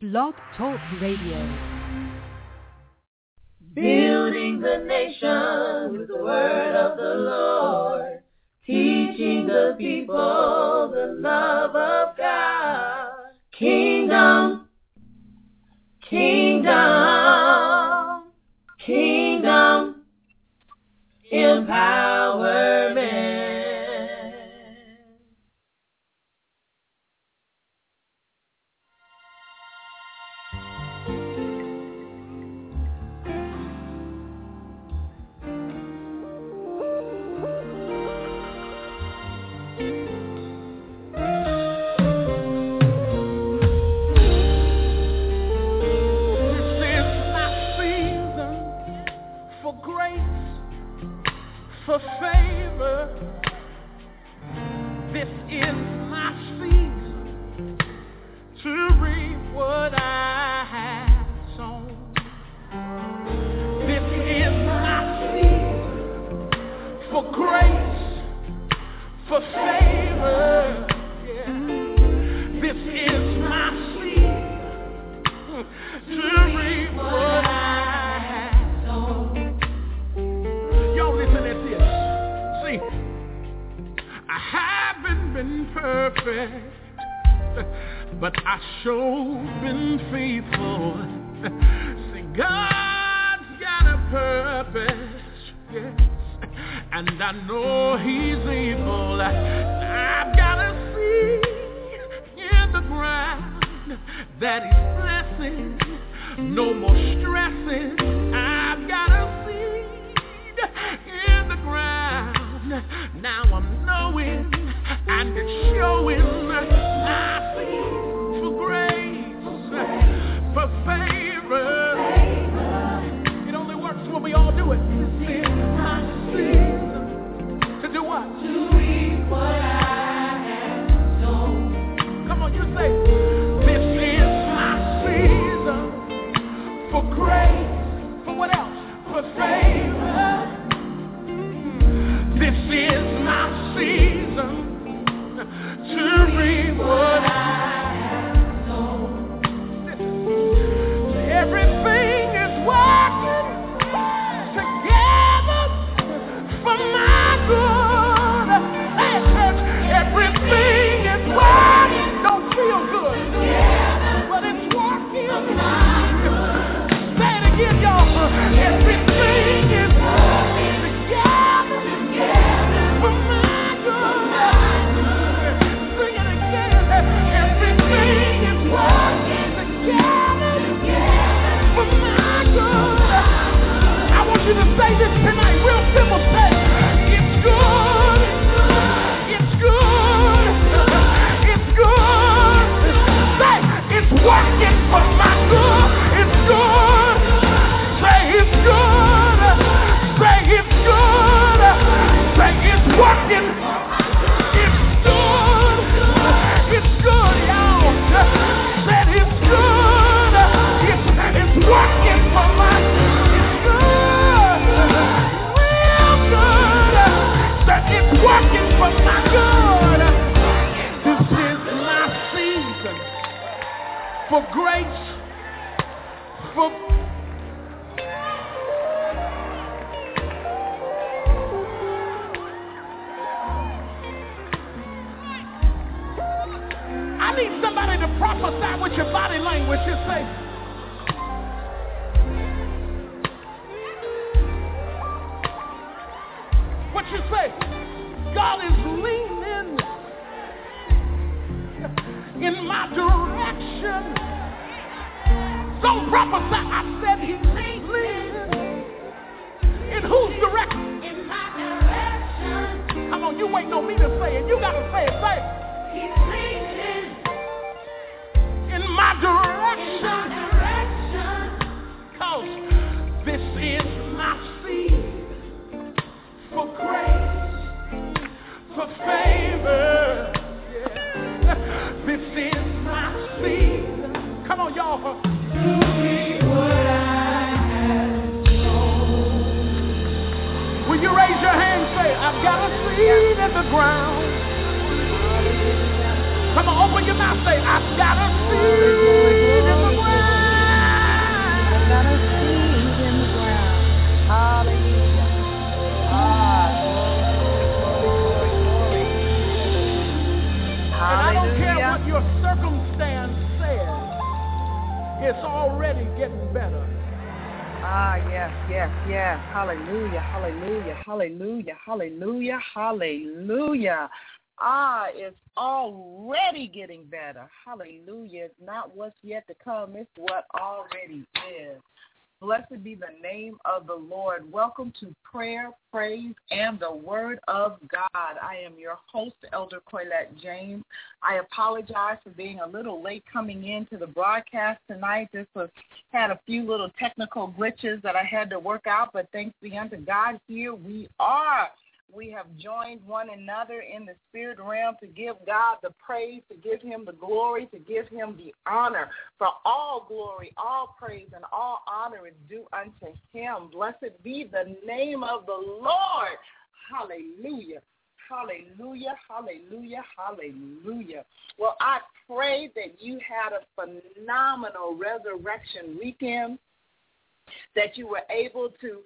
Blog Talk Radio. Building the nation with the word of the Lord, teaching the people the love of God. Kingdom, kingdom, kingdom, empower. perfect, but I sure been faithful. See, God's got a purpose, yes, and I know He's able. I've got to see in the ground that He's blessing. No more stressing. I've got a seed in the ground. Now I'm knowing and it's showing my face. It's already getting better. Hallelujah. It's not what's yet to come, it's what already is. Blessed be the name of the Lord. Welcome to prayer, praise, and the word of God. I am your host, Elder Coylette James. I apologize for being a little late coming into the broadcast tonight. This was had a few little technical glitches that I had to work out, but thanks be unto God, here we are. We have joined one another in the spirit realm to give God the praise, to give him the glory, to give him the honor. For all glory, all praise, and all honor is due unto him. Blessed be the name of the Lord. Hallelujah. Hallelujah, hallelujah, hallelujah. Well, I pray that you had a phenomenal resurrection weekend, that you were able to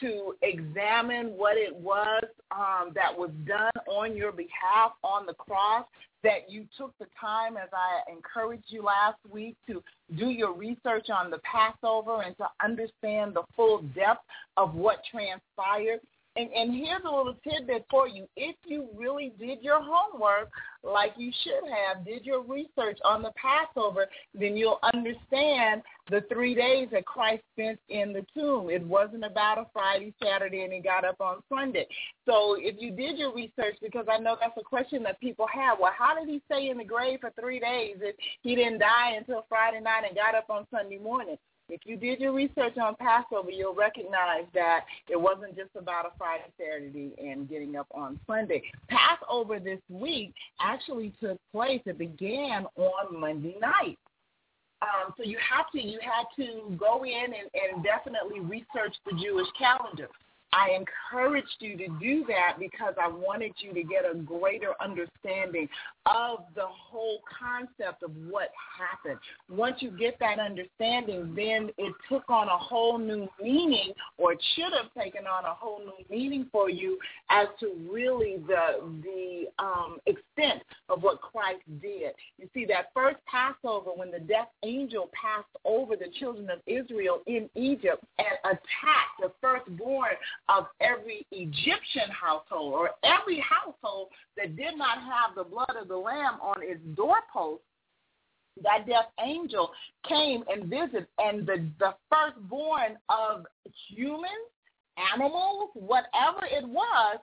to examine what it was um, that was done on your behalf on the cross, that you took the time, as I encouraged you last week, to do your research on the Passover and to understand the full depth of what transpired. And, and here's a little tidbit for you. If you really did your homework like you should have, did your research on the Passover, then you'll understand the three days that Christ spent in the tomb. It wasn't about a Friday, Saturday, and he got up on Sunday. So if you did your research, because I know that's a question that people have, well, how did he stay in the grave for three days if he didn't die until Friday night and got up on Sunday morning? If you did your research on Passover, you'll recognize that it wasn't just about a Friday, Saturday, and getting up on Sunday. Passover this week actually took place. It began on Monday night. Um, so you have to you had to go in and, and definitely research the Jewish calendar. I encouraged you to do that because I wanted you to get a greater understanding of the whole concept of what happened. Once you get that understanding, then it took on a whole new meaning, or it should have taken on a whole new meaning for you as to really the the um, extent of what Christ did. You see, that first Passover, when the death angel passed over the children of Israel in Egypt and attacked the firstborn of every Egyptian household or every household that did not have the blood of the lamb on its doorpost, that death angel came and visited, and the, the firstborn of humans, animals, whatever it was,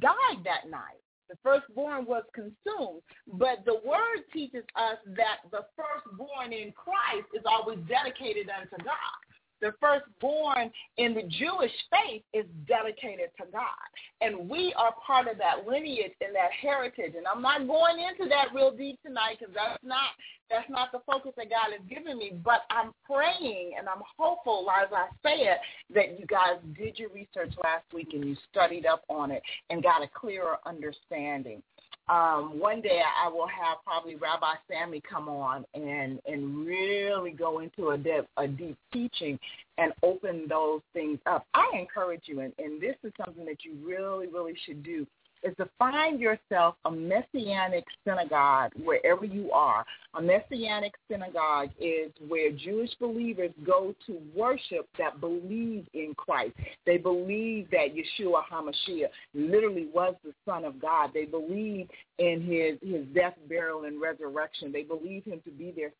died that night. The firstborn was consumed. But the word teaches us that the firstborn in Christ is always dedicated unto God the firstborn in the Jewish faith is dedicated to God. And we are part of that lineage and that heritage. And I'm not going into that real deep tonight because that's not that's not the focus that God has given me. But I'm praying and I'm hopeful, as I say it, that you guys did your research last week and you studied up on it and got a clearer understanding um, one day I will have probably Rabbi Sammy come on and and really go into a deep a deep teaching and open those things up. I encourage you, and, and this is something that you really really should do is to find yourself a messianic synagogue wherever you are. A messianic synagogue is where Jewish believers go to worship that believe in Christ. They believe that Yeshua HaMashiach literally was the Son of God. They believe in his, his death, burial, and resurrection. They believe him to be their,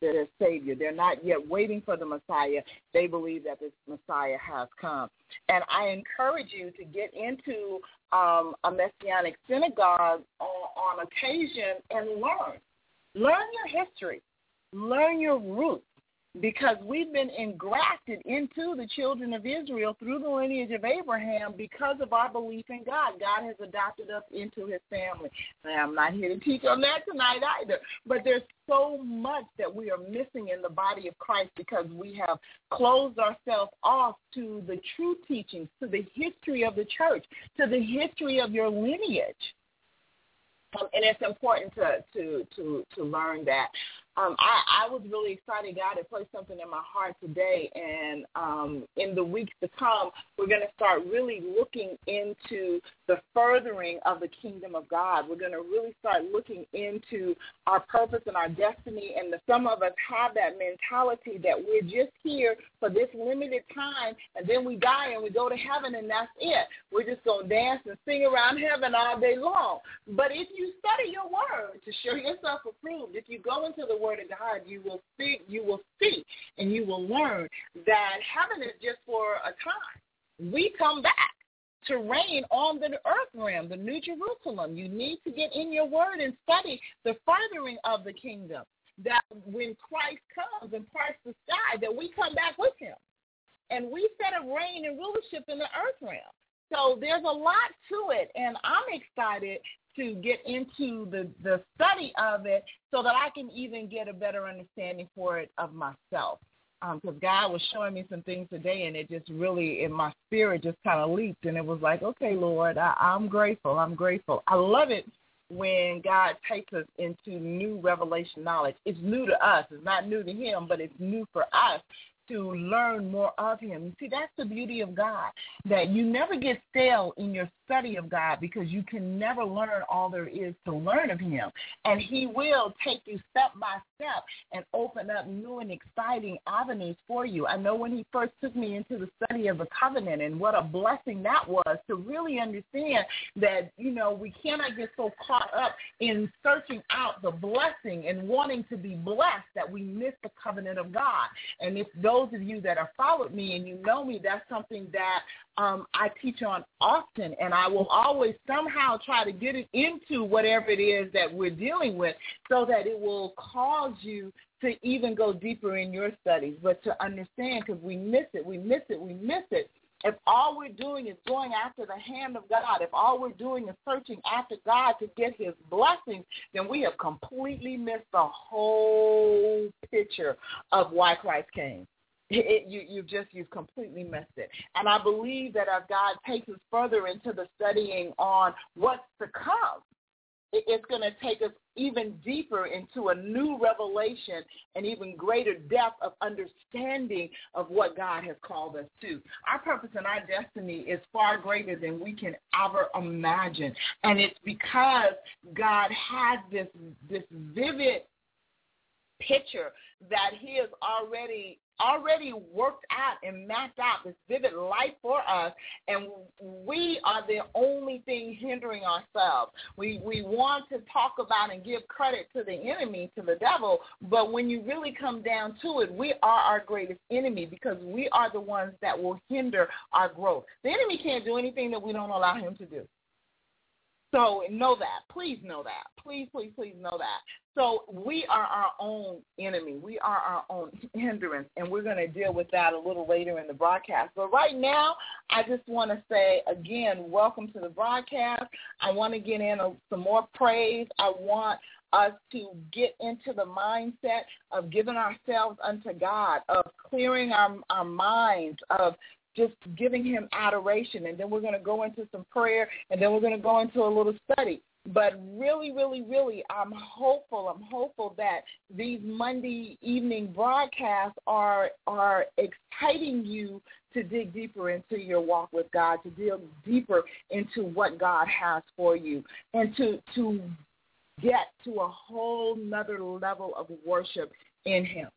their Savior. They're not yet waiting for the Messiah. They believe that this Messiah has come. And I encourage you to get into um, a messianic synagogue on, on occasion and learn. Learn your history. Learn your roots because we've been engrafted into the children of Israel through the lineage of Abraham because of our belief in God. God has adopted us into his family. Now, I'm not here to teach on that tonight either, but there's so much that we are missing in the body of Christ because we have closed ourselves off to the true teachings, to the history of the church, to the history of your lineage. Um, and it's important to, to, to, to learn that. Um, I, I was really excited. God had placed something in my heart today, and um, in the weeks to come, we're going to start really looking into the furthering of the kingdom of God. We're going to really start looking into our purpose and our destiny. And the, some of us have that mentality that we're just here for this limited time, and then we die and we go to heaven, and that's it. We're just going to dance and sing around heaven all day long. But if you study your word to show yourself approved, if you go into the word of God, you will see, you will see, and you will learn that heaven is just for a time. We come back to reign on the earth realm, the New Jerusalem. You need to get in your word and study the furthering of the kingdom. That when Christ comes and parts the sky, that we come back with him. And we set a reign and rulership in the earth realm. So there's a lot to it, and I'm excited to get into the, the study of it so that I can even get a better understanding for it of myself because um, God was showing me some things today, and it just really, in my spirit, just kind of leaped, and it was like, okay, Lord, I, I'm grateful. I'm grateful. I love it when God takes us into new revelation knowledge. It's new to us. It's not new to Him, but it's new for us to learn more of him. See, that's the beauty of God, that you never get stale in your study of God because you can never learn all there is to learn of him. And he will take you step by step and open up new and exciting avenues for you. I know when he first took me into the study of the covenant and what a blessing that was to really understand that, you know, we cannot get so caught up in searching out the blessing and wanting to be blessed that we miss the covenant of God. And if those of you that have followed me and you know me, that's something that um, I teach on often, and I will always somehow try to get it into whatever it is that we're dealing with so that it will cause you to even go deeper in your studies, but to understand because we miss it, we miss it, we miss it. If all we're doing is going after the hand of God, if all we're doing is searching after God to get his blessings, then we have completely missed the whole picture of why Christ came. It, you, you've just you've completely missed it. And I believe that as God takes us further into the studying on what's to come, it, it's going to take us even deeper into a new revelation and even greater depth of understanding of what God has called us to. Our purpose and our destiny is far greater than we can ever imagine. And it's because God has this this vivid picture that he has already already worked out and mapped out this vivid life for us and we are the only thing hindering ourselves. We we want to talk about and give credit to the enemy, to the devil, but when you really come down to it, we are our greatest enemy because we are the ones that will hinder our growth. The enemy can't do anything that we don't allow him to do. So know that. Please know that. Please, please, please know that. So we are our own enemy. We are our own hindrance, and we're going to deal with that a little later in the broadcast. But right now, I just want to say again, welcome to the broadcast. I want to get in a, some more praise. I want us to get into the mindset of giving ourselves unto God, of clearing our, our minds, of just giving him adoration. And then we're going to go into some prayer, and then we're going to go into a little study. But really, really, really, I'm hopeful. I'm hopeful that these Monday evening broadcasts are are exciting you to dig deeper into your walk with God, to dig deeper into what God has for you, and to to get to a whole nother level of worship in Him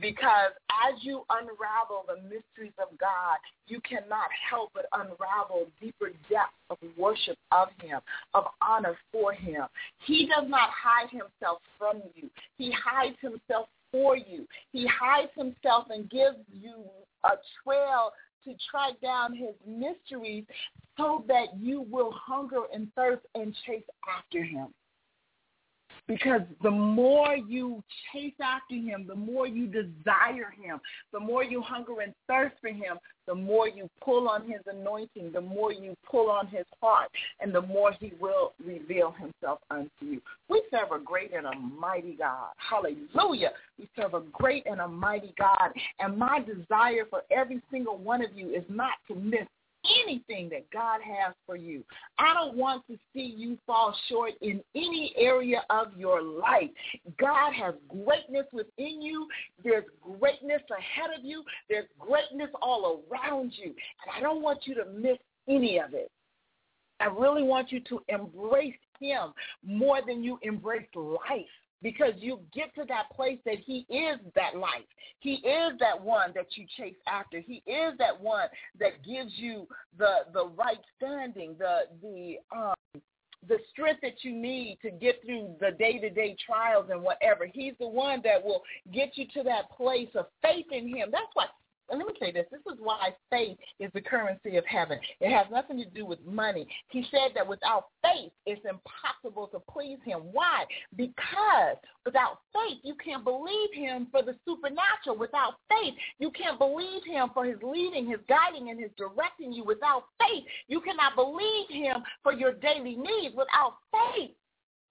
because as you unravel the mysteries of God, you cannot help but unravel deeper depths of worship of him, of honor for him. He does not hide himself from you. He hides himself for you. He hides himself and gives you a trail to track down his mysteries so that you will hunger and thirst and chase after him. Because the more you chase after him, the more you desire him, the more you hunger and thirst for him, the more you pull on his anointing, the more you pull on his heart, and the more he will reveal himself unto you. We serve a great and a mighty God. Hallelujah. We serve a great and a mighty God. And my desire for every single one of you is not to miss anything that God has for you. I don't want to see you fall short in any area of your life. God has greatness within you. There's greatness ahead of you. There's greatness all around you. And I don't want you to miss any of it. I really want you to embrace him more than you embrace life because you get to that place that he is that life. He is that one that you chase after. He is that one that gives you the the right standing, the the um the strength that you need to get through the day-to-day trials and whatever. He's the one that will get you to that place of faith in him. That's what and let me say this. This is why faith is the currency of heaven. It has nothing to do with money. He said that without faith, it's impossible to please him. Why? Because without faith, you can't believe him for the supernatural. Without faith, you can't believe him for his leading, his guiding, and his directing you. Without faith, you cannot believe him for your daily needs. Without faith,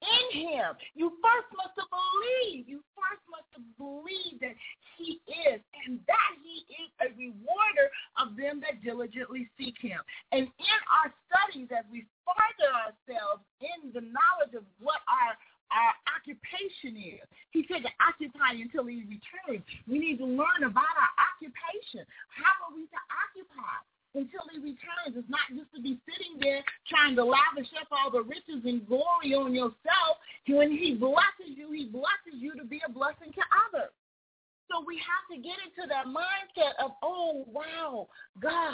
in him. You first must believe. You first must believe that he is and that he is a rewarder of them that diligently seek him. And in our studies, as we further ourselves in the knowledge of what our our occupation is. He said to occupy until he returns. We need to learn about our occupation. How are we to occupy? Until he returns. It's not just to be sitting there trying to lavish up all the riches and glory on yourself. When he blesses you, he blesses you to be a blessing to others. So we have to get into that mindset of, oh, wow, God,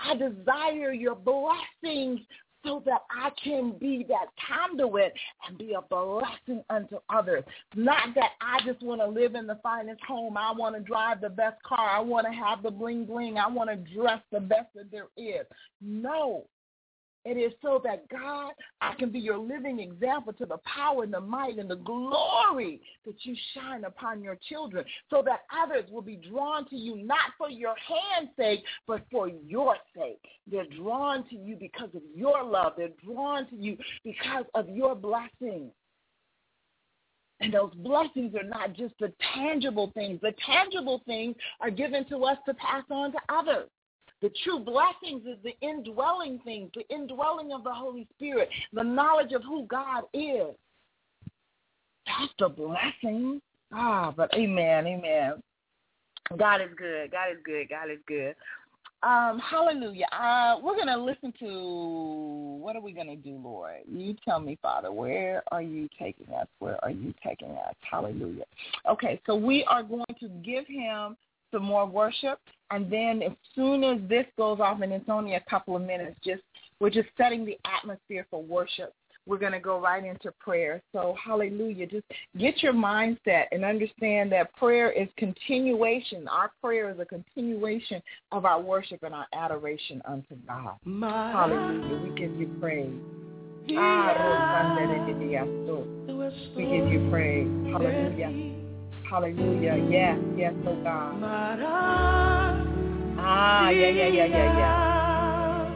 I desire your blessings so that I can be that conduit and be a blessing unto others. Not that I just want to live in the finest home. I want to drive the best car. I want to have the bling bling. I want to dress the best that there is. No, it is so that God, I can be your living example to the power and the might and the glory that you shine upon your children so that others will be drawn to you not for your hand's sake, but for your sake. They're drawn to you because of your love. They're drawn to you because of your blessings. And those blessings are not just the tangible things. The tangible things are given to us to pass on to others. The true blessings is the indwelling things, the indwelling of the Holy Spirit, the knowledge of who God is. That's the blessing. Ah, but amen, amen. God is good. God is good. God is good. Um, hallelujah. Uh, we're going to listen to, what are we going to do, Lord? You tell me, Father, where are you taking us? Where are you taking us? Hallelujah. Okay, so we are going to give him some more worship. And then as soon as this goes off, and it's only a couple of minutes, just we're just setting the atmosphere for worship. We're going to go right into prayer. So hallelujah. Just get your mindset and understand that prayer is continuation. Our prayer is a continuation of our worship and our adoration unto God. My hallelujah. We give you praise. Ah, we give you praise. Hallelujah. Hallelujah. Yes, yes, oh God. Ah, yeah, yeah, yeah, yeah, yeah.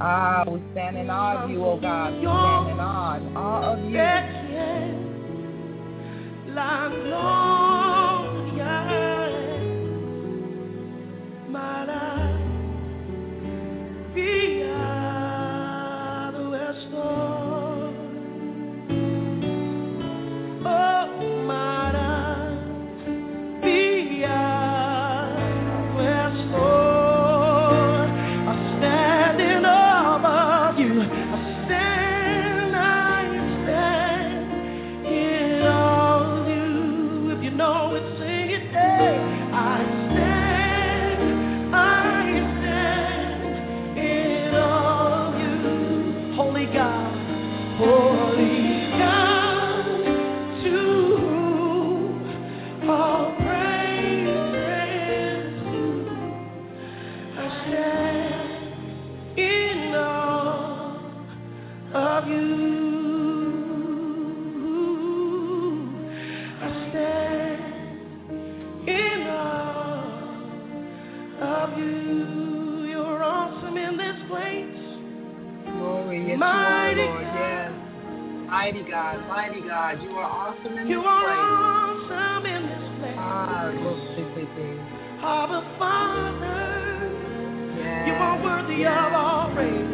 Ah, we stand in awe of you, oh God. We stand in awe, awe of you. God, mighty God, you are awesome in you this are place. awesome in this place. Ah. Abba Father, Yes, you are worthy yes. of all praise.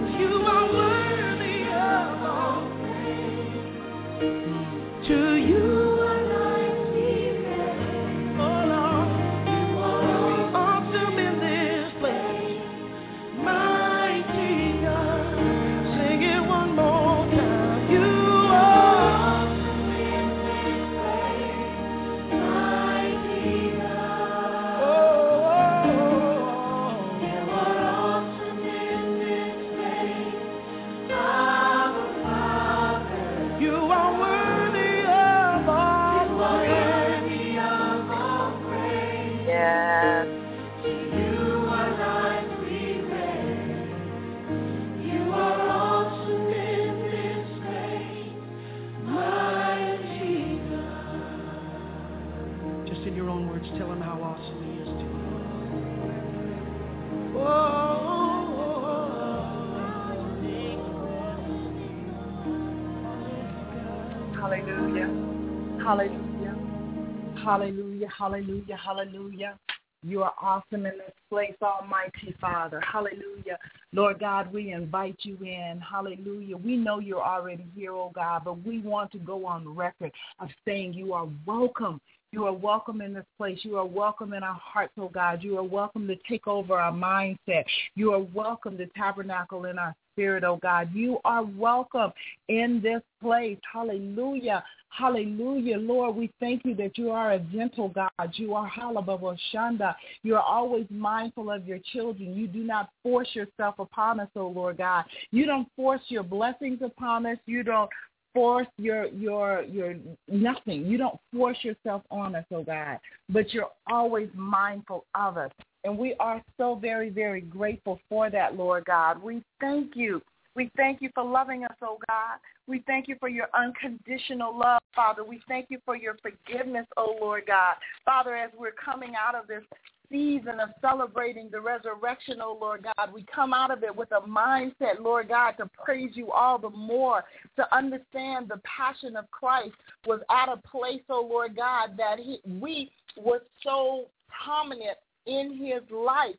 Hallelujah. Hallelujah. You are awesome in this place, Almighty Father. Hallelujah. Lord God, we invite you in. Hallelujah. We know you're already here, oh God, but we want to go on record of saying you are welcome. You are welcome in this place. You are welcome in our hearts, oh God. You are welcome to take over our mindset. You are welcome to tabernacle in our spirit, oh God. You are welcome in this place. Hallelujah. Hallelujah. Lord, we thank you that you are a gentle God. You are Halababa Shanda. You are always mindful of your children. You do not force yourself upon us, oh Lord God. You don't force your blessings upon us. You don't force your your your nothing. You don't force yourself on us, oh God. But you're always mindful of us. And we are so very, very grateful for that, Lord God. We thank you. We thank you for loving us, oh God. We thank you for your unconditional love, Father. We thank you for your forgiveness, oh Lord God. Father, as we're coming out of this season of celebrating the resurrection, oh Lord God, we come out of it with a mindset, Lord God, to praise you all the more, to understand the passion of Christ was at a place, oh Lord God, that he, we were so prominent in his life,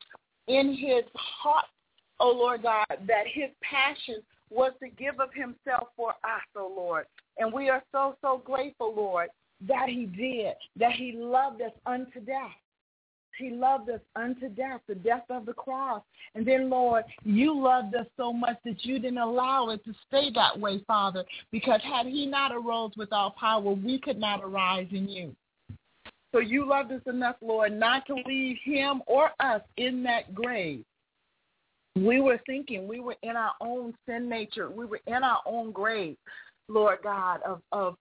in his heart, oh Lord God, that his passion was to give of himself for us, oh Lord. And we are so, so grateful, Lord, that he did, that he loved us unto death. He loved us unto death, the death of the cross. And then, Lord, you loved us so much that you didn't allow it to stay that way, Father, because had he not arose with all power, we could not arise in you. So you loved us enough, Lord, not to leave him or us in that grave. We were thinking we were in our own sin nature. We were in our own grave, Lord God, of, of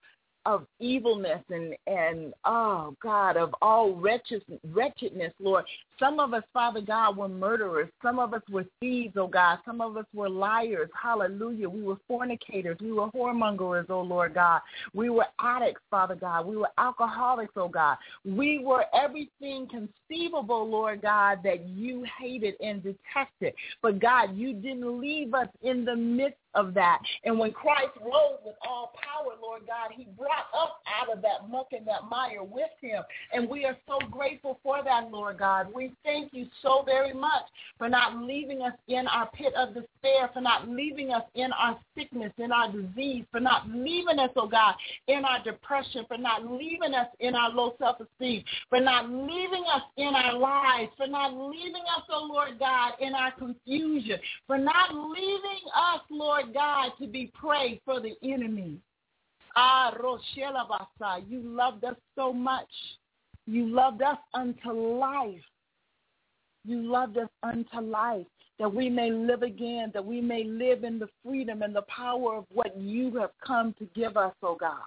of evilness and and oh God of all wretched, wretchedness, Lord. Some of us, Father God, were murderers. Some of us were thieves, oh God. Some of us were liars. Hallelujah. We were fornicators. We were whoremongers, oh Lord God. We were addicts, Father God. We were alcoholics, oh God. We were everything conceivable, Lord God, that you hated and detested. But God, you didn't leave us in the midst of that. And when Christ rose with all power, Lord God, he brought us out of that muck and that mire with him. And we are so grateful for that, Lord God. We thank you so very much for not leaving us in our pit of despair, for not leaving us in our sickness, in our disease, for not leaving us, oh God, in our depression, for not leaving us in our low self-esteem, for not leaving us in our lies, for not leaving us, oh Lord God, in our confusion, for not leaving us, Lord God, to be prey for the enemy. Ah, Roshela Basa, you loved us so much. You loved us unto life. You loved us unto life that we may live again, that we may live in the freedom and the power of what you have come to give us, oh God.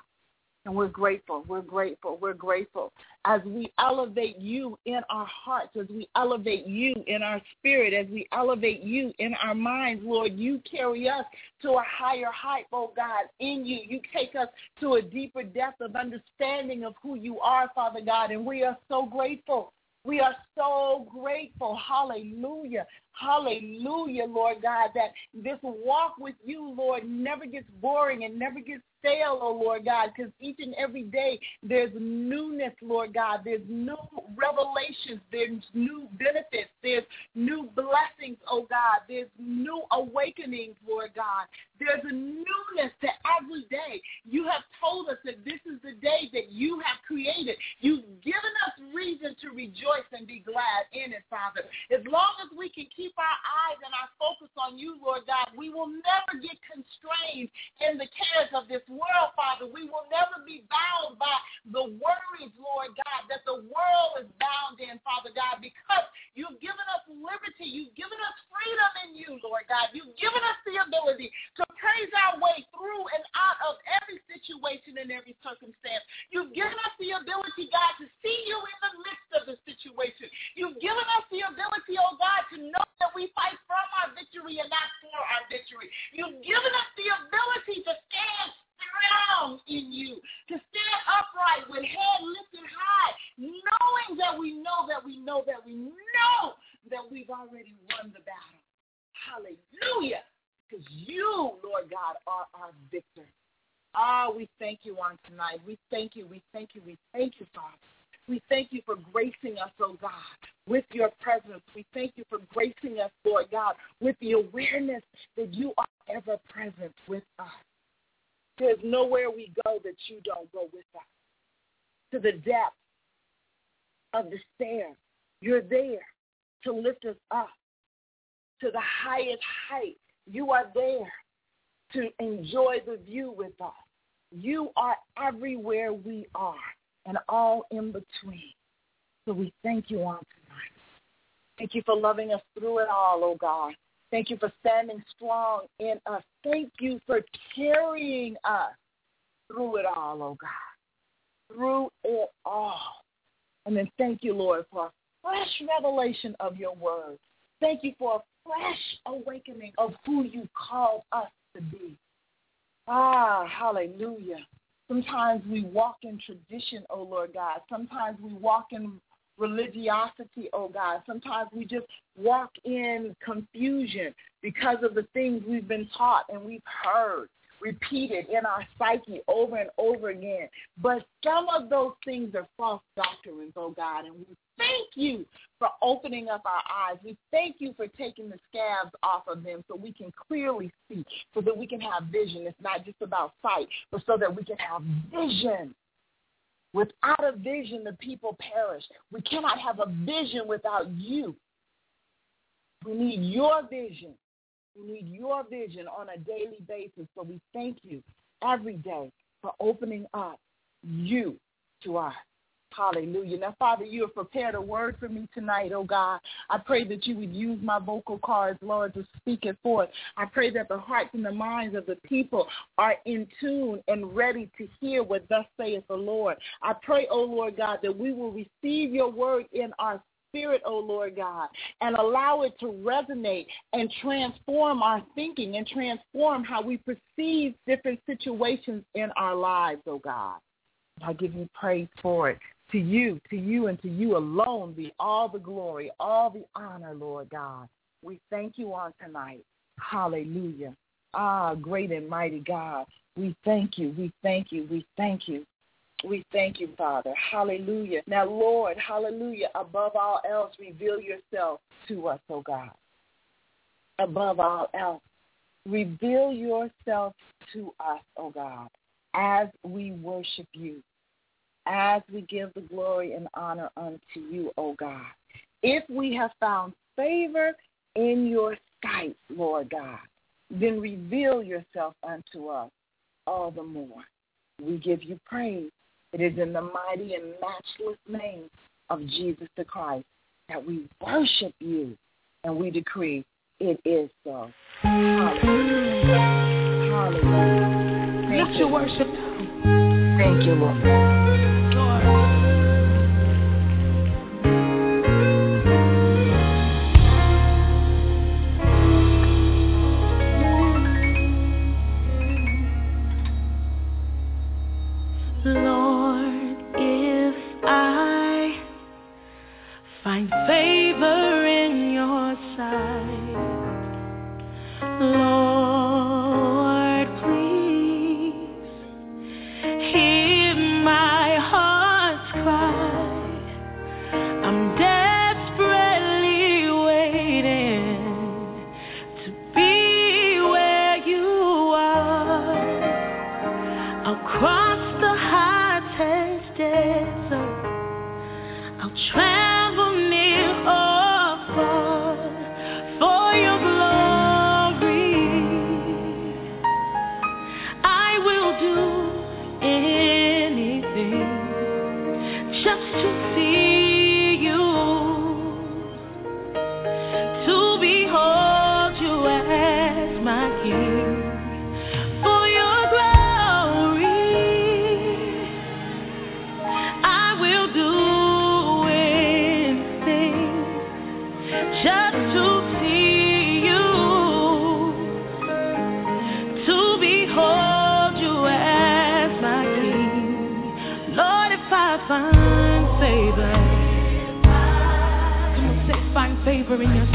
And we're grateful. We're grateful. We're grateful. As we elevate you in our hearts, as we elevate you in our spirit, as we elevate you in our minds, Lord, you carry us to a higher height, oh God, in you. You take us to a deeper depth of understanding of who you are, Father God. And we are so grateful. We are so grateful. Hallelujah. Hallelujah, Lord God, that this walk with you, Lord, never gets boring and never gets stale, oh Lord God, because each and every day there's newness, Lord God. There's new revelations. There's new benefits. There's new blessings, oh God. There's new awakenings, Lord God. There's a newness to every day. You have told us that this is the day that you have created. You've given us reason to rejoice and be glad in it, Father. As long as we can keep our eyes and our focus on you, Lord God, we will never get constrained in the cares of this world, Father. We will never be bound by the worries, Lord God, that the world is bound in, Father God, because you've given us liberty. You've given us freedom in you, Lord God. You've given us the ability to praise our way through and out of every situation and every circumstance. You've given us the ability, God, to see you in the midst of the situation. You've given us the ability, oh God, to know that we fight from our victory and not for our victory. You've given us the ability to stand strong in you, to stand upright with head lifted high, knowing that we know that we know that we know that we've already won the battle. Hallelujah. Because you, Lord God, are our victor. Ah, we thank you on tonight. We thank you. We thank you. We thank you, Father. We thank you for gracing us, oh God, with your presence. We thank you for gracing us, Lord God, with the awareness that you are ever present with us. There's nowhere we go that you don't go with us. To the depth of the you're there to lift us up. To the highest height, you are there to enjoy the view with us. You are everywhere we are and all in between. So we thank you on. Thank you for loving us through it all, oh God. Thank you for standing strong in us. Thank you for carrying us through it all, oh God. Through it all. And then thank you, Lord, for a fresh revelation of your word. Thank you for a fresh awakening of who you called us to be. Ah, hallelujah. Sometimes we walk in tradition, oh Lord God. Sometimes we walk in religiosity, oh God. Sometimes we just walk in confusion because of the things we've been taught and we've heard repeated in our psyche over and over again. But some of those things are false doctrines, oh God, and we thank you for opening up our eyes. We thank you for taking the scabs off of them so we can clearly see, so that we can have vision. It's not just about sight, but so that we can have vision. Without a vision, the people perish. We cannot have a vision without you. We need your vision. We need your vision on a daily basis. So we thank you every day for opening up you to us. Hallelujah. Now, Father, you have prepared a word for me tonight, oh God. I pray that you would use my vocal cords, Lord, to speak it forth. I pray that the hearts and the minds of the people are in tune and ready to hear what thus saith the Lord. I pray, oh Lord God, that we will receive your word in our spirit, oh Lord God, and allow it to resonate and transform our thinking and transform how we perceive different situations in our lives, oh God. I give you praise for it. To you, to you, and to you alone be all the glory, all the honor, Lord God. We thank you on tonight. Hallelujah. Ah, great and mighty God. We thank you. We thank you. We thank you. We thank you, Father. Hallelujah. Now, Lord, hallelujah, above all else, reveal yourself to us, oh God. Above all else, reveal yourself to us, oh God, as we worship you, as we give the glory and honor unto you, O God. If we have found favor in your sight, Lord God, then reveal yourself unto us all the more. We give you praise it is in the mighty and matchless name of Jesus the Christ that we worship you and we decree it is so. Hallelujah. Hallelujah. Lift your worship. Thank you, Lord. I'll try. Where you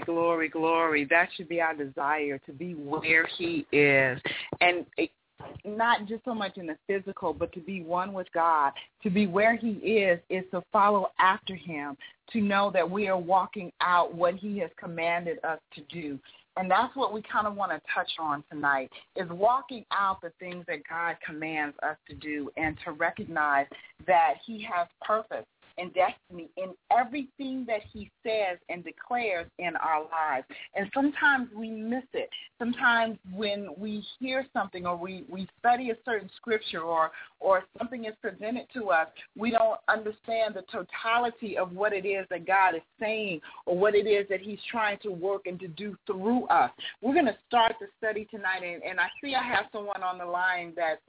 Glory, glory, glory. That should be our desire to be where he is. And not just so much in the physical, but to be one with God, to be where he is, is to follow after him, to know that we are walking out what he has commanded us to do. And that's what we kind of want to touch on tonight, is walking out the things that God commands us to do and to recognize that he has purpose and destiny in everything that he says and declares in our lives. And sometimes we miss it. Sometimes when we hear something or we, we study a certain scripture or, or something is presented to us, we don't understand the totality of what it is that God is saying or what it is that he's trying to work and to do through us. We're going to start the study tonight, and, and I see I have someone on the line that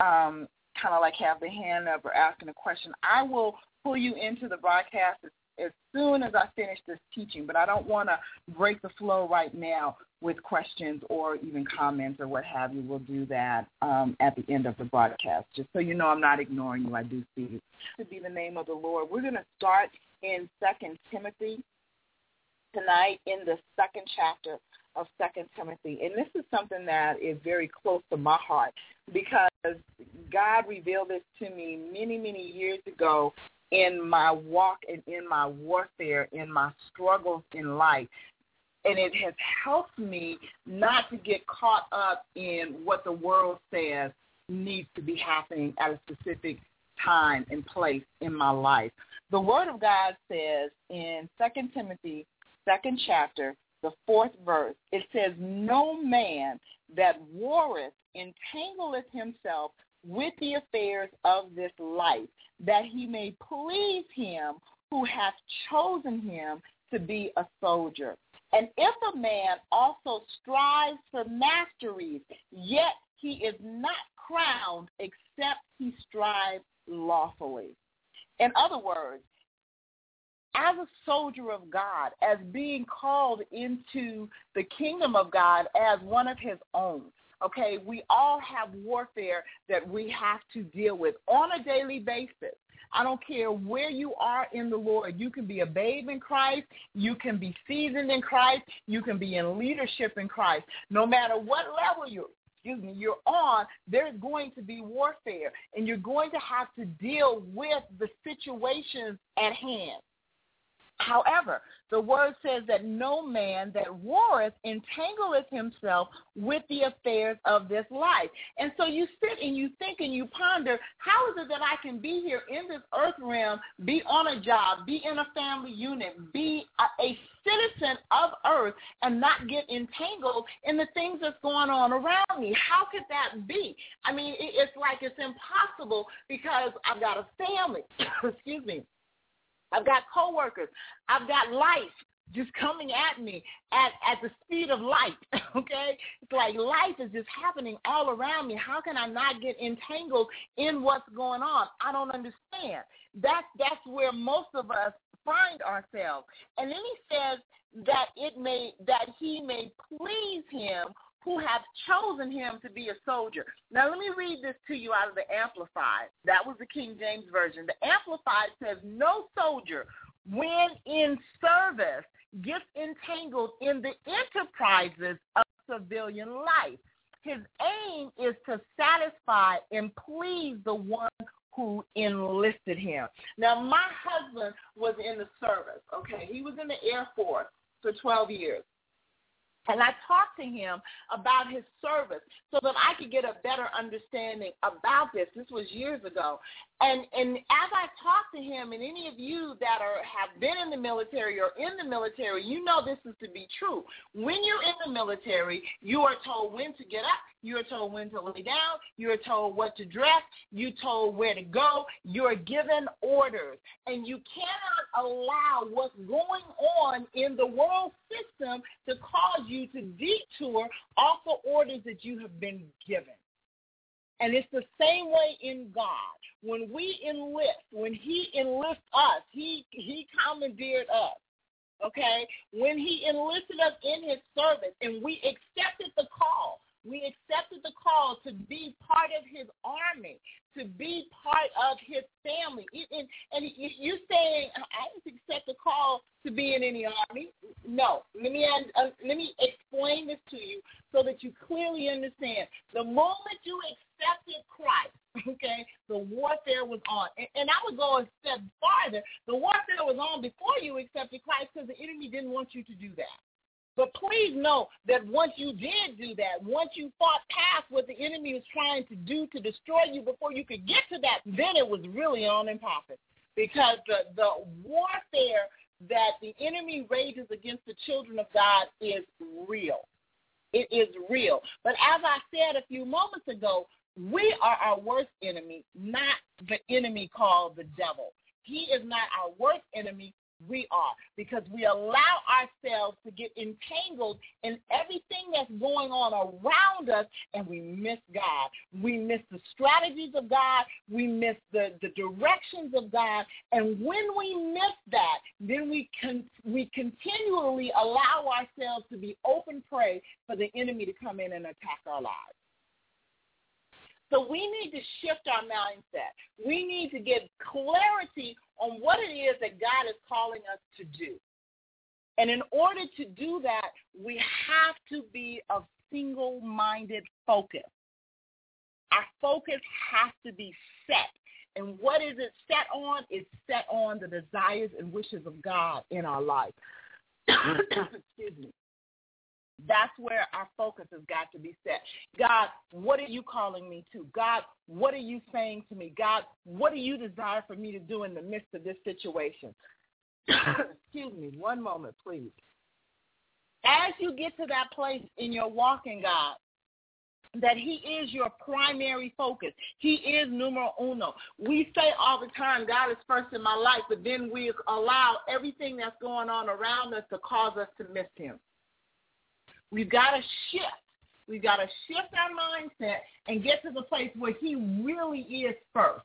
um, kind of like have the hand up or asking a question. I will pull you into the broadcast as, as soon as I finish this teaching, but I don't want to break the flow right now with questions or even comments or what have you. We'll do that um, at the end of the broadcast. Just so you know, I'm not ignoring you. I do see you. To be the name of the Lord. We're going to start in Second Timothy tonight in the second chapter of Second Timothy. And this is something that is very close to my heart because God revealed this to me many, many years ago in my walk and in my warfare, in my struggles in life. And it has helped me not to get caught up in what the world says needs to be happening at a specific time and place in my life. The Word of God says in 2 Timothy, second chapter, the fourth verse, it says, No man that warreth entangleth himself with the affairs of this life, that he may please him who hath chosen him to be a soldier. And if a man also strives for masteries, yet he is not crowned except he strives lawfully. In other words, as a soldier of God, as being called into the kingdom of God as one of his own, Okay, we all have warfare that we have to deal with on a daily basis. I don't care where you are in the Lord. You can be a babe in Christ. You can be seasoned in Christ. You can be in leadership in Christ. No matter what level you're excuse me, you're on, there's going to be warfare. And you're going to have to deal with the situations at hand. However, the word says that no man that warreth entangleth himself with the affairs of this life. And so you sit and you think and you ponder, how is it that I can be here in this earth realm, be on a job, be in a family unit, be a, a citizen of earth and not get entangled in the things that's going on around me? How could that be? I mean, it, it's like it's impossible because I've got a family. Excuse me. I've got coworkers. I've got life just coming at me at, at the speed of light, okay? It's like life is just happening all around me. How can I not get entangled in what's going on? I don't understand. That's, that's where most of us find ourselves. And then he says that it may, that he may please him who have chosen him to be a soldier. Now, let me read this to you out of the Amplified. That was the King James Version. The Amplified says, No soldier, when in service, gets entangled in the enterprises of civilian life. His aim is to satisfy and please the one who enlisted him. Now, my husband was in the service, okay? He was in the Air Force for 12 years. And I talked to him about his service so that I could get a better understanding about this. This was years ago. And and as I talked to him, and any of you that are have been in the military or in the military, you know this is to be true. When you're in the military, you are told when to get up, you are told when to lay down, you are told what to dress, you're told where to go, you're given orders. And you cannot allow what's going on in the world system to cause you to detour off the orders that you have been given. And it's the same way in God. When we enlist, when He enlists us, He He commandeered us. Okay? When He enlisted us in His service and we accepted the call, we accepted the call to be part of his army, to be part of his family. And, and you're saying, I didn't accept the call to be in any army. No. Let me, uh, let me explain this to you so that you clearly understand. The moment you accepted Christ, okay, the warfare was on. And, and I would go a step farther. The warfare was on before you accepted Christ because the enemy didn't want you to do that. But please know that once you did do that, once you fought past what the enemy was trying to do to destroy you before you could get to that, then it was really on and popping. Because the, the warfare that the enemy rages against the children of God is real. It is real. But as I said a few moments ago, we are our worst enemy, not the enemy called the devil. He is not our worst enemy we are because we allow ourselves to get entangled in everything that's going on around us and we miss God. We miss the strategies of God. We miss the, the directions of God. And when we miss that, then we, con- we continually allow ourselves to be open prey for the enemy to come in and attack our lives. So we need to shift our mindset. We need to get clarity on what it is that God is calling us to do. And in order to do that, we have to be a single-minded focus. Our focus has to be set. And what is it set on? It's set on the desires and wishes of God in our life. Excuse me. That's where our focus has got to be set. God, what are you calling me to? God, what are you saying to me? God, what do you desire for me to do in the midst of this situation? Excuse me, one moment, please. As you get to that place in your walking, God, that he is your primary focus. He is numero uno. We say all the time, God is first in my life, but then we allow everything that's going on around us to cause us to miss him. We've got to shift. We've got to shift our mindset and get to the place where he really is first.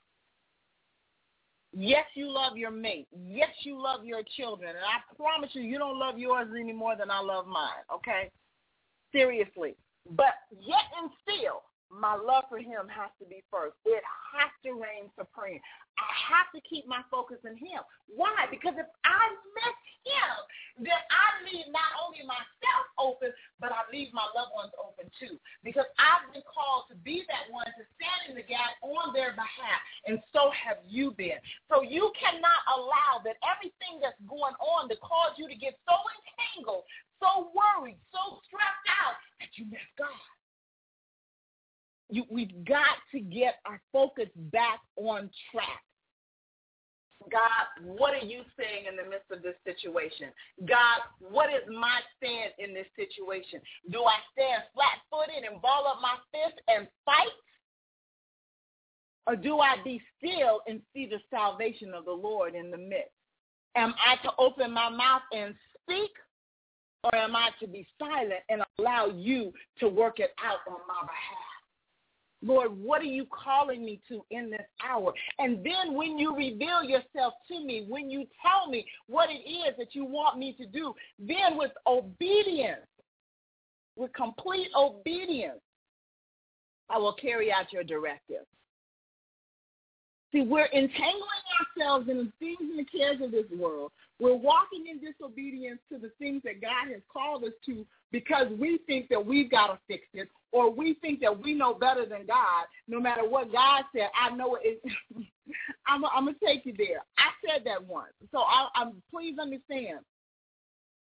Yes, you love your mate. Yes, you love your children. And I promise you, you don't love yours any more than I love mine, okay? Seriously. But yet and still, my love for him has to be first. It has to reign supreme. I have to keep my focus on him. Why? Because if I miss him, then I leave not only myself open, but I leave my loved ones open too. Because I've been called to be that one to stand in the gap on their behalf, and so have you been. So you cannot allow that everything that's going on to cause you to get so entangled, so worried, so stressed out that you miss God. You, we've got to get our focus back on track. God, what are you saying in the midst of this situation? God, what is my stand in this situation? Do I stand flat-footed and ball up my fist and fight? Or do I be still and see the salvation of the Lord in the midst? Am I to open my mouth and speak? Or am I to be silent and allow you to work it out on my behalf? Lord, what are you calling me to in this hour? And then when you reveal yourself to me, when you tell me what it is that you want me to do, then with obedience, with complete obedience, I will carry out your directive. See, we're entangling ourselves in the things and the cares of this world. We're walking in disobedience to the things that God has called us to because we think that we've got to fix it or we think that we know better than God. No matter what God said, I know it. I'm, going to take you there. I said that once. So I, I'm, please understand.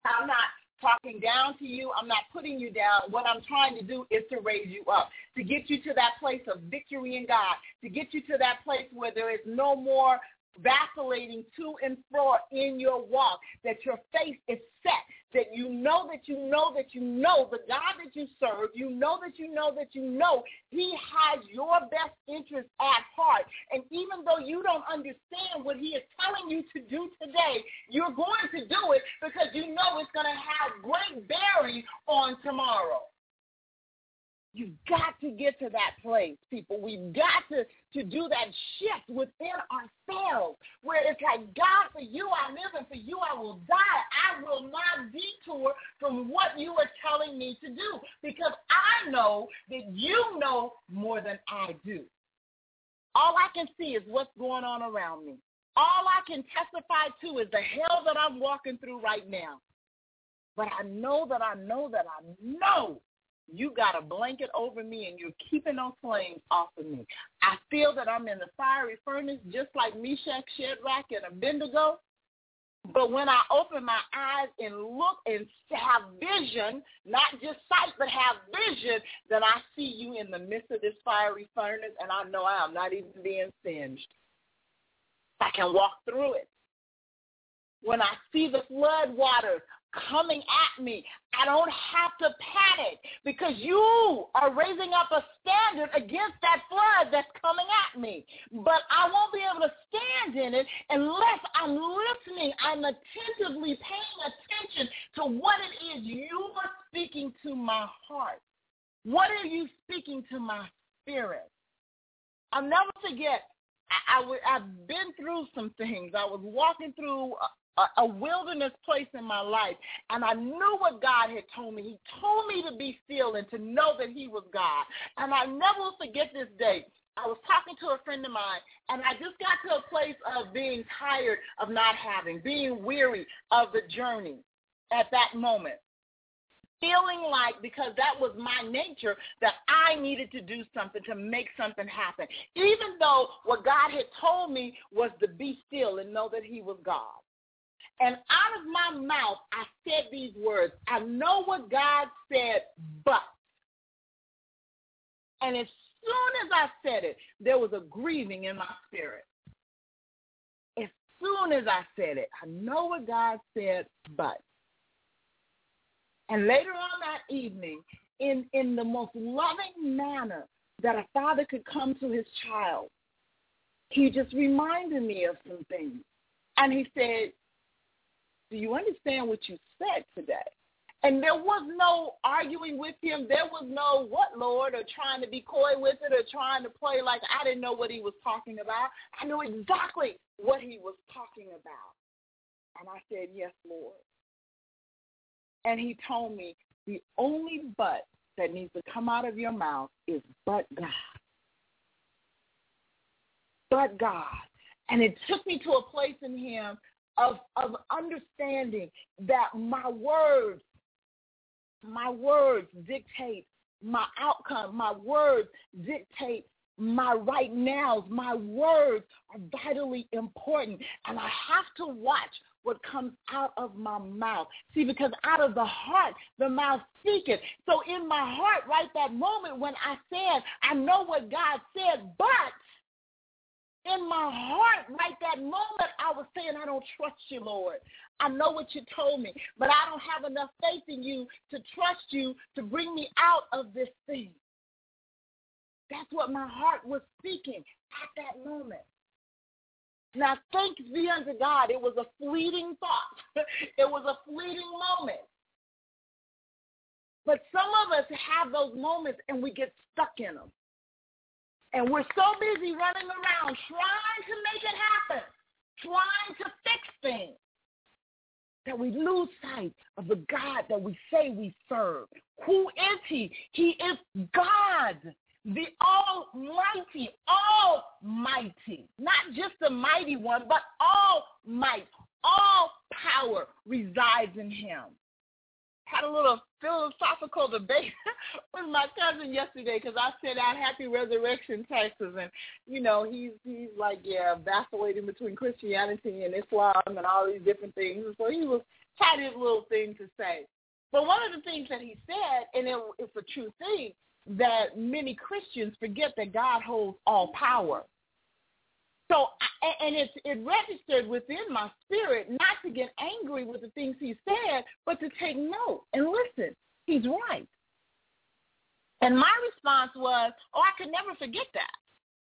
I'm not talking down to you. I'm not putting you down. What I'm trying to do is to raise you up, to get you to that place of victory in God, to get you to that place where there is no more vacillating to and fro in your walk, that your face is set, that you know that you know that you know the God that you serve, you know that you know that you know he has your best interest at heart. And even though you don't understand what he is telling you to do today, you're going to do it because you know it's going to have great bearing on tomorrow. You've got to get to that place, people. We've got to, to do that shift within ourselves where it's like, God, for you I live and for you I will die. I will not detour from what you are telling me to do because I know that you know more than I do. All I can see is what's going on around me. All I can testify to is the hell that I'm walking through right now. But I know that I know that I know you got a blanket over me and you're keeping those flames off of me. I feel that I'm in the fiery furnace just like Meshach, Shadrach, and Abednego. But when I open my eyes and look and have vision, not just sight, but have vision, then I see you in the midst of this fiery furnace, and I know I am not even being singed. I can walk through it. When I see the flood waters coming at me. I don't have to panic because you are raising up a standard against that flood that's coming at me. But I won't be able to stand in it unless I'm listening. I'm attentively paying attention to what it is you are speaking to my heart. What are you speaking to my spirit? I'll never forget I've been through some things. I was walking through a, wilderness place in my life, and I knew what God had told me. He told me to be still and to know that he was God. And I never will forget this day. I was talking to a friend of mine, and I just got to a place of being tired of not having, being weary of the journey at that moment. Feeling like, because that was my nature, that I needed to do something to make something happen. Even though what God had told me was to be still and know that he was God. And out of my mouth, I said these words. I know what God said, but. And as soon as I said it, there was a grieving in my spirit. As soon as I said it, I know what God said, but. And later on that evening, in, in the most loving manner that a father could come to his child, he just reminded me of some things. And he said, do you understand what you said today? And there was no arguing with him. There was no what, Lord, or trying to be coy with it or trying to play like I didn't know what he was talking about. I knew exactly what he was talking about. And I said, yes, Lord. And he told me the only but that needs to come out of your mouth is but God. But God. And it took me to a place in him of, of understanding that my words, my words dictate my outcome. My words dictate my right nows. My words are vitally important. And I have to watch what comes out of my mouth. See, because out of the heart, the mouth speaketh. So in my heart, right that moment when I said, I know what God said, but in my heart, right that moment, I was saying, I don't trust you, Lord. I know what you told me, but I don't have enough faith in you to trust you to bring me out of this thing. That's what my heart was speaking at that moment. Now, thanks be unto God, it was a fleeting thought. it was a fleeting moment. But some of us have those moments and we get stuck in them. And we're so busy running around trying to make it happen, trying to fix things, that we lose sight of the God that we say we serve. Who is he? He is God, the Almighty, Almighty. Not just the mighty one, but all might, all power resides in him had a little philosophical debate with my cousin yesterday because I said out Happy Resurrection, Texas, and you know he's he's like yeah vacillating between Christianity and Islam and all these different things, and so he was had his little thing to say. But one of the things that he said, and it, it's a true thing, that many Christians forget that God holds all power. So, and it's it registered within my spirit not to get angry with the things he said, but to take note and listen. He's right. And my response was, oh, I could never forget that.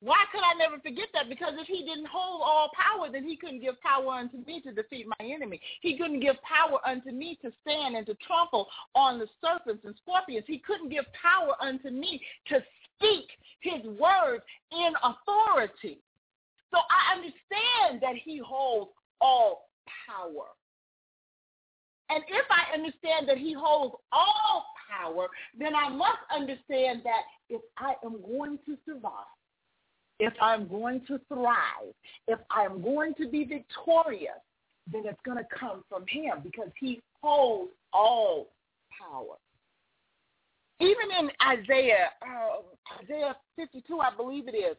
Why could I never forget that? Because if he didn't hold all power, then he couldn't give power unto me to defeat my enemy. He couldn't give power unto me to stand and to trample on the serpents and scorpions. He couldn't give power unto me to speak his words in authority. So I understand that he holds all power. And if I understand that he holds all power, then I must understand that if I am going to survive, if I'm going to thrive, if I'm going to be victorious, then it's going to come from him because he holds all power. Even in Isaiah, uh, Isaiah 52, I believe it is,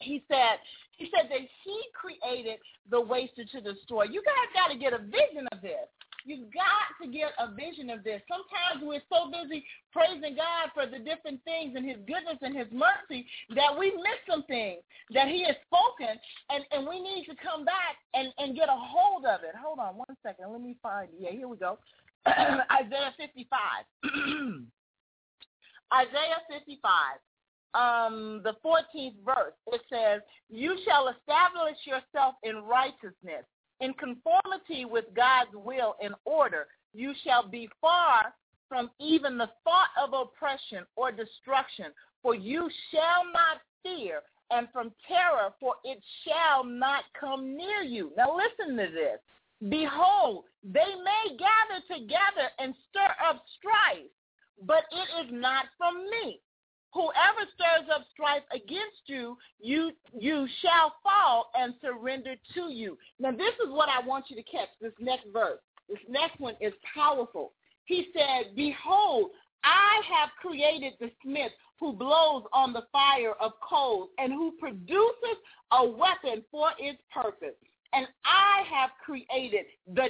he said, he said that he created the waster to destroy. You guys got to get a vision of this. You've got to get a vision of this. Sometimes we're so busy praising God for the different things and his goodness and his mercy that we miss some things that he has spoken and, and we need to come back and, and get a hold of it. Hold on one second. Let me find Yeah, here we go. Isaiah 55. Isaiah 55 um, the 14th verse. It says, You shall establish yourself in righteousness, in conformity with God's will and order. You shall be far from even the thought of oppression or destruction, for you shall not fear, and from terror, for it shall not come near you. Now listen to this. Behold, they may gather together and stir up strife, but it is not from me Whoever stirs up strife against you, you you shall fall and surrender to you. Now this is what I want you to catch, this next verse. This next one is powerful. He said, Behold, I have created the smith who blows on the fire of coals and who produces a weapon for its purpose. And I have created the,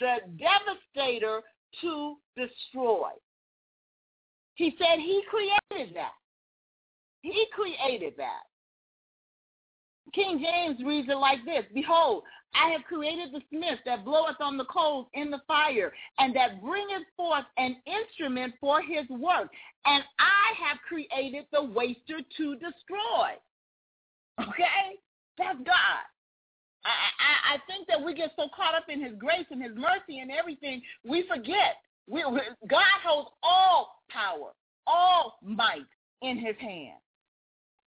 the devastator to destroy. He said he created that. He created that. King James reads it like this Behold, I have created the smith that bloweth on the coals in the fire, and that bringeth forth an instrument for his work. And I have created the waster to destroy. Okay? That's God. I, I, I think that we get so caught up in his grace and his mercy and everything, we forget. We, God holds all power, all might in his hand.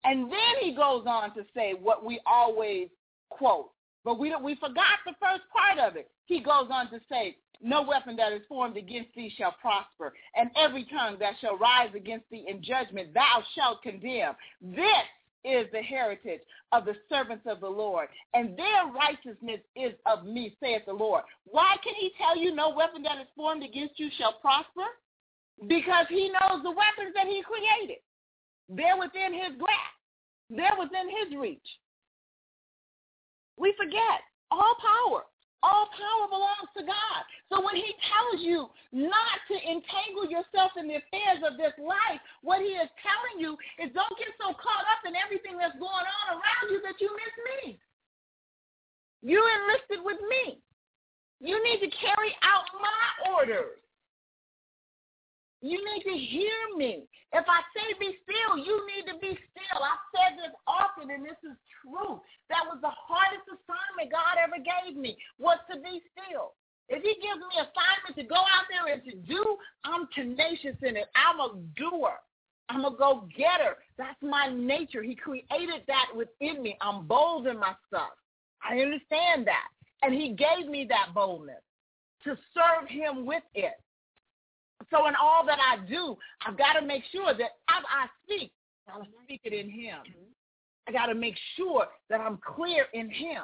And then he goes on to say what we always quote. But we, we forgot the first part of it. He goes on to say, no weapon that is formed against thee shall prosper, and every tongue that shall rise against thee in judgment thou shalt condemn. This is the heritage of the servants of the Lord, and their righteousness is of me, saith the Lord. Why can he tell you no weapon that is formed against you shall prosper? Because he knows the weapons that he created. They're within his grasp. They're within his reach. We forget all power. All power belongs to God. So when he tells you not to entangle yourself in the affairs of this life, what he is telling you is don't get so caught up in everything that's going on around you that you miss me. You enlisted with me. You need to carry out my orders. You need to hear me. If I say be still, you need to be still. I've said this often, and this is true. That was the hardest assignment God ever gave me, was to be still. If he gives me assignment to go out there and to do, I'm tenacious in it. I'm a doer. I'm a go-getter. That's my nature. He created that within me. I'm bold in my stuff. I understand that. And he gave me that boldness to serve him with it. So in all that I do, I've got to make sure that as I speak, I speak it in him. I got to make sure that I'm clear in him.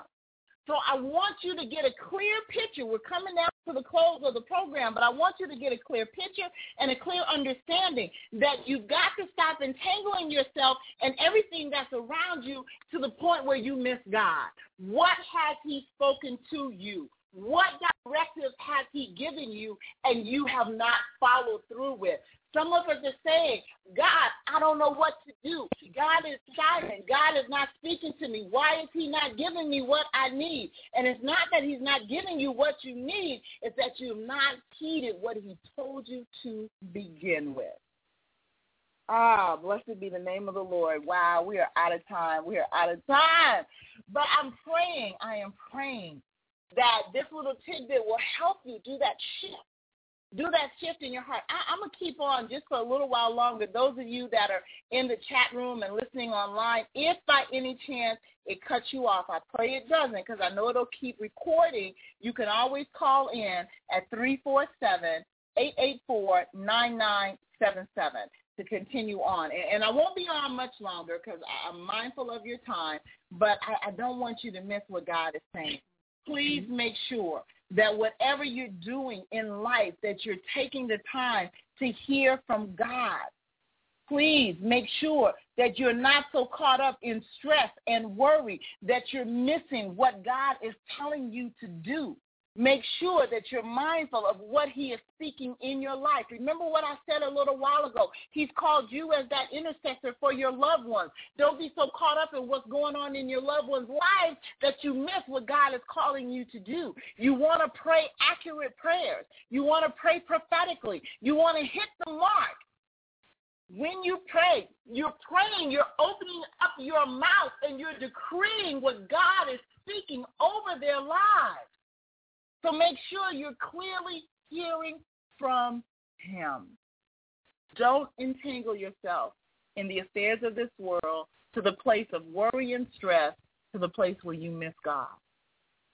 So I want you to get a clear picture. We're coming down to the close of the program, but I want you to get a clear picture and a clear understanding that you've got to stop entangling yourself and everything that's around you to the point where you miss God. What has he spoken to you? What directives has he given you and you have not followed through with? Some of us are saying, God, I don't know what to do. God is silent. God is not speaking to me. Why is he not giving me what I need? And it's not that he's not giving you what you need. It's that you've not heeded what he told you to begin with. Ah, blessed be the name of the Lord. Wow, we are out of time. We are out of time. But I'm praying, I am praying that this little tidbit will help you do that shift do that shift in your heart. I, am going to keep on just for a little while longer. Those of you that are in the chat room and listening online, if by any chance it cuts you off, I pray it doesn't because I know it'll keep recording. You can always call in at 347 884 9977 to continue on. And, I won't be on much longer because I'm mindful of your time, but I, I, don't want you to miss what God is saying. Please make sure that whatever you're doing in life, that you're taking the time to hear from God. Please make sure that you're not so caught up in stress and worry that you're missing what God is telling you to do. Make sure that you're mindful of what he is speaking in your life. Remember what I said a little while ago. He's called you as that intercessor for your loved ones. Don't be so caught up in what's going on in your loved ones' lives that you miss what God is calling you to do. You want to pray accurate prayers. You want to pray prophetically. You want to hit the mark. When you pray, you're praying, you're opening up your mouth and you're decreeing what God is speaking over their lives. So make sure you're clearly hearing from him. Don't entangle yourself in the affairs of this world to the place of worry and stress to the place where you miss God.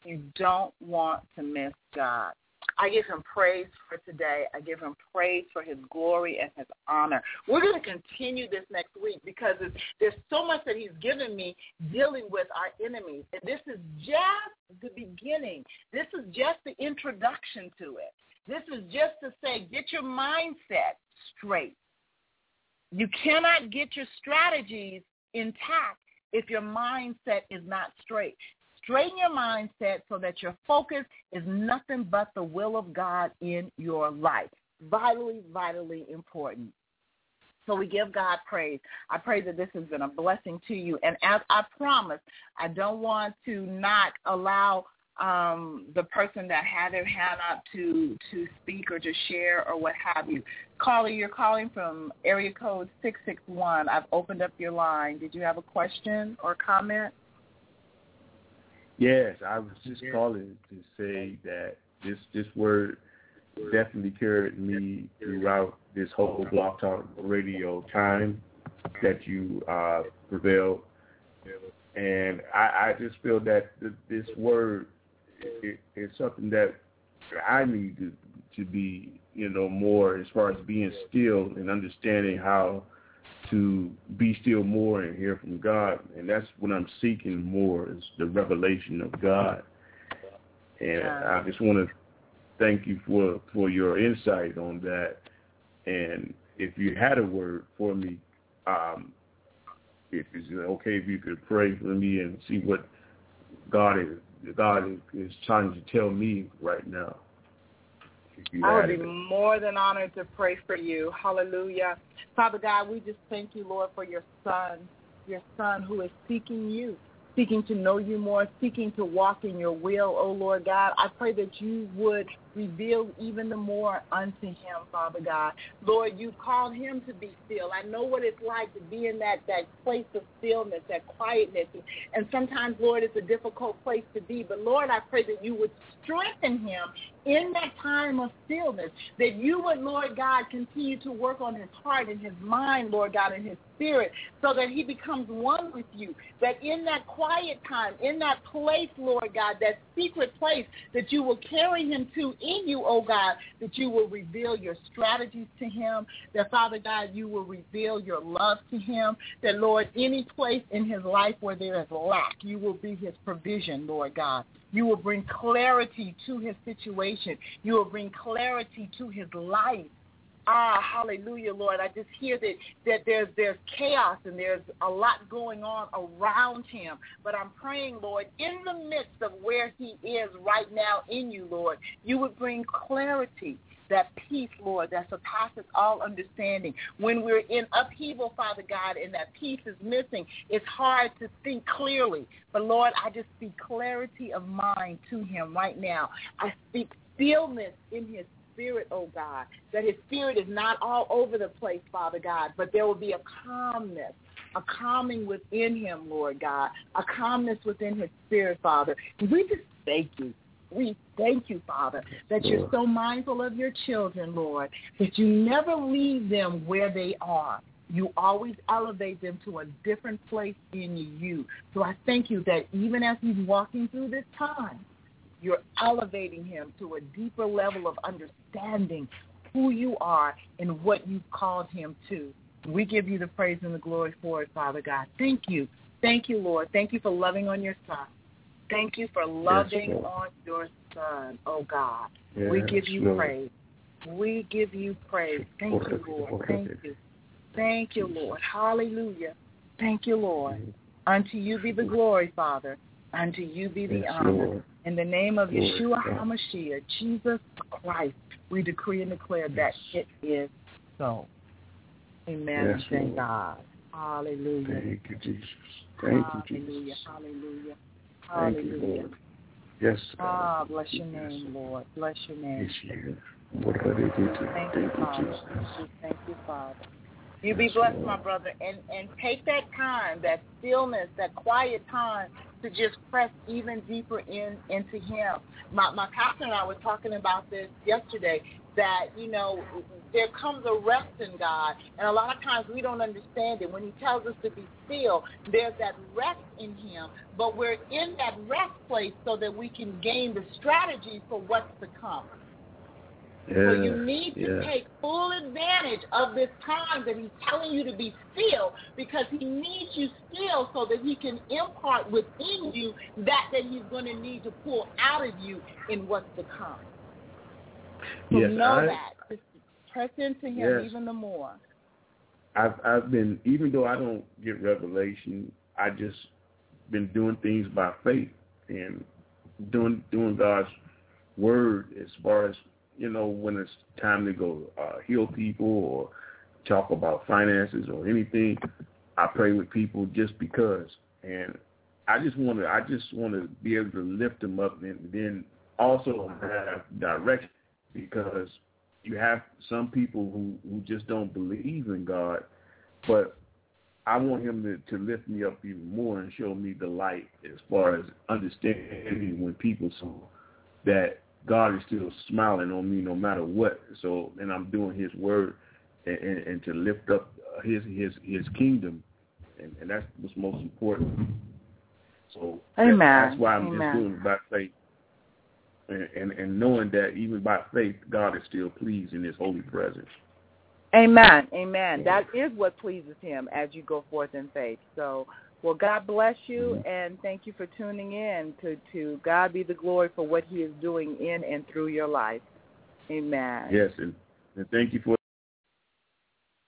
You don't want to miss God. I give him praise for today. I give him praise for his glory and his honor. We're going to continue this next week because there's so much that he's given me dealing with our enemies. And this is just the beginning. This is just the introduction to it. This is just to say, get your mindset straight. You cannot get your strategies intact if your mindset is not straight. Straighten your mindset so that your focus is nothing but the will of God in your life. Vitally, vitally important. So we give God praise. I pray that this has been a blessing to you. And as I promised, I don't want to not allow um, the person that had their hand up to to speak or to share or what have you. Caller, you're calling from area code 661. I've opened up your line. Did you have a question or comment? Yes, I was just calling to say that this this word definitely carried me throughout this whole BlogTalkRadio time that you uh, prevailed, and I, I just feel that this word is something that I need to to be you know more as far as being still and understanding how to be still more and hear from God. And that's what I'm seeking more is the revelation of God. And I just want to thank you for, for your insight on that. And if you had a word for me, um, if it's okay if you could pray for me and see what God is God is trying to tell me right now. I would be more than honored to pray for you. Hallelujah. Father God, we just thank you, Lord, for your son, your son who is seeking you seeking to know you more, seeking to walk in your will, oh Lord God. I pray that you would reveal even the more unto him, Father God. Lord, you called him to be still. I know what it's like to be in that, that place of stillness, that quietness. And sometimes, Lord, it's a difficult place to be. But Lord, I pray that you would strengthen him in that time of stillness, that you would, Lord God, continue to work on his heart and his mind, Lord God, and his spirit, so that he becomes one with you. That in that quiet time, in that place, Lord God, that secret place that you will carry him to in you, oh God, that you will reveal your strategies to him, that Father God, you will reveal your love to him, that Lord, any place in his life where there is lack, you will be his provision, Lord God. You will bring clarity to his situation. You will bring clarity to his life. Ah, hallelujah, Lord. I just hear that, that there's there's chaos and there's a lot going on around him. But I'm praying, Lord, in the midst of where he is right now in you, Lord, you would bring clarity that peace, Lord, that surpasses all understanding. When we're in upheaval, Father God, and that peace is missing, it's hard to think clearly. But Lord, I just speak clarity of mind to him right now. I speak stillness in his spirit, oh God, that his spirit is not all over the place, Father God, but there will be a calmness, a calming within him, Lord God, a calmness within his spirit, Father. We just thank you. We thank you, Father, that you're so mindful of your children, Lord, that you never leave them where they are. You always elevate them to a different place in you. So I thank you that even as he's walking through this time, you're elevating him to a deeper level of understanding who you are and what you've called him to. We give you the praise and the glory for it, Father God. Thank you. Thank you, Lord. Thank you for loving on your son. Thank you for loving yes, on your son, oh God. Yes, we give you Lord. praise. We give you praise. Thank you, Lord. Thank you. Thank you, Lord. Hallelujah. Thank you, Lord. Unto you be the glory, Father. Unto you be the Yes, honor. Lord. In the name of Yeshua HaMashiach, Jesus Christ, we decree and declare that it is so. Amen. Yes, thank Lord. God. Hallelujah. Thank you, Jesus. Thank you, Hallelujah. Jesus. Hallelujah. Thank you, Hallelujah. Lord. Yes, Ah, bless your Yes. name, Lord. Bless your name. Yes, you. What are they doing? Thank Thank you, you, Father. Jesus. Thank you, Father. You be blessed, my brother, and and take that time, that stillness, that quiet time to just press even deeper in into Him. My my pastor and I were talking about this yesterday. That you know, there comes a rest in God, and a lot of times we don't understand it. When He tells us to be still, there's that rest in Him, but we're in that rest place so that we can gain the strategy for what's to come. So you need to yes. take full advantage of this time that he's telling you to be still because he needs you still so that he can impart within you that that he's going to need to pull out of you in what's to come. So Yes, know I- that. Just press into him Yes. even the more. I've I've been even though I don't get revelation, I just been doing things by faith and doing doing God's word as far as you know when it's time to go uh, heal people or talk about finances or anything. I pray with people just because, and I just want to I just want to be able to lift them up and then also have direction because you have some people who who just don't believe in God, but I want him to, to lift me up even more and show me the light as far as understanding when people saw that God is still smiling on me no matter what. So, and I'm doing His word and, and, and to lift up His His His kingdom, and, and that's what's most important. So Amen. that's why I'm Amen. just doing it by faith and, and, and knowing that even by faith, God is still pleased in His holy presence. Amen. Amen. That is what pleases him as you go forth in faith. So, well, God bless you, and thank you for tuning in. To to God be the glory for what He is doing in and through your life. Amen. Yes, and, and thank you for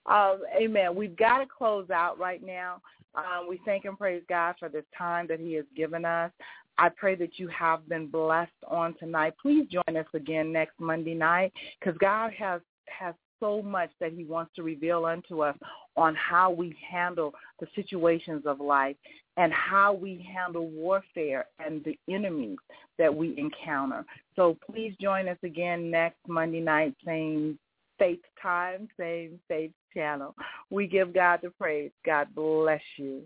Um, amen. We've got to close out right now. Um, we thank and praise God for this time that He has given us. I pray that you have been blessed on tonight. Please join us again next Monday night because God has has so much that He wants to reveal unto us on how we handle the situations of life and how we handle warfare and the enemies that we encounter. So please join us again next Monday night, same faith time, same faith channel. We give God the praise. God bless you.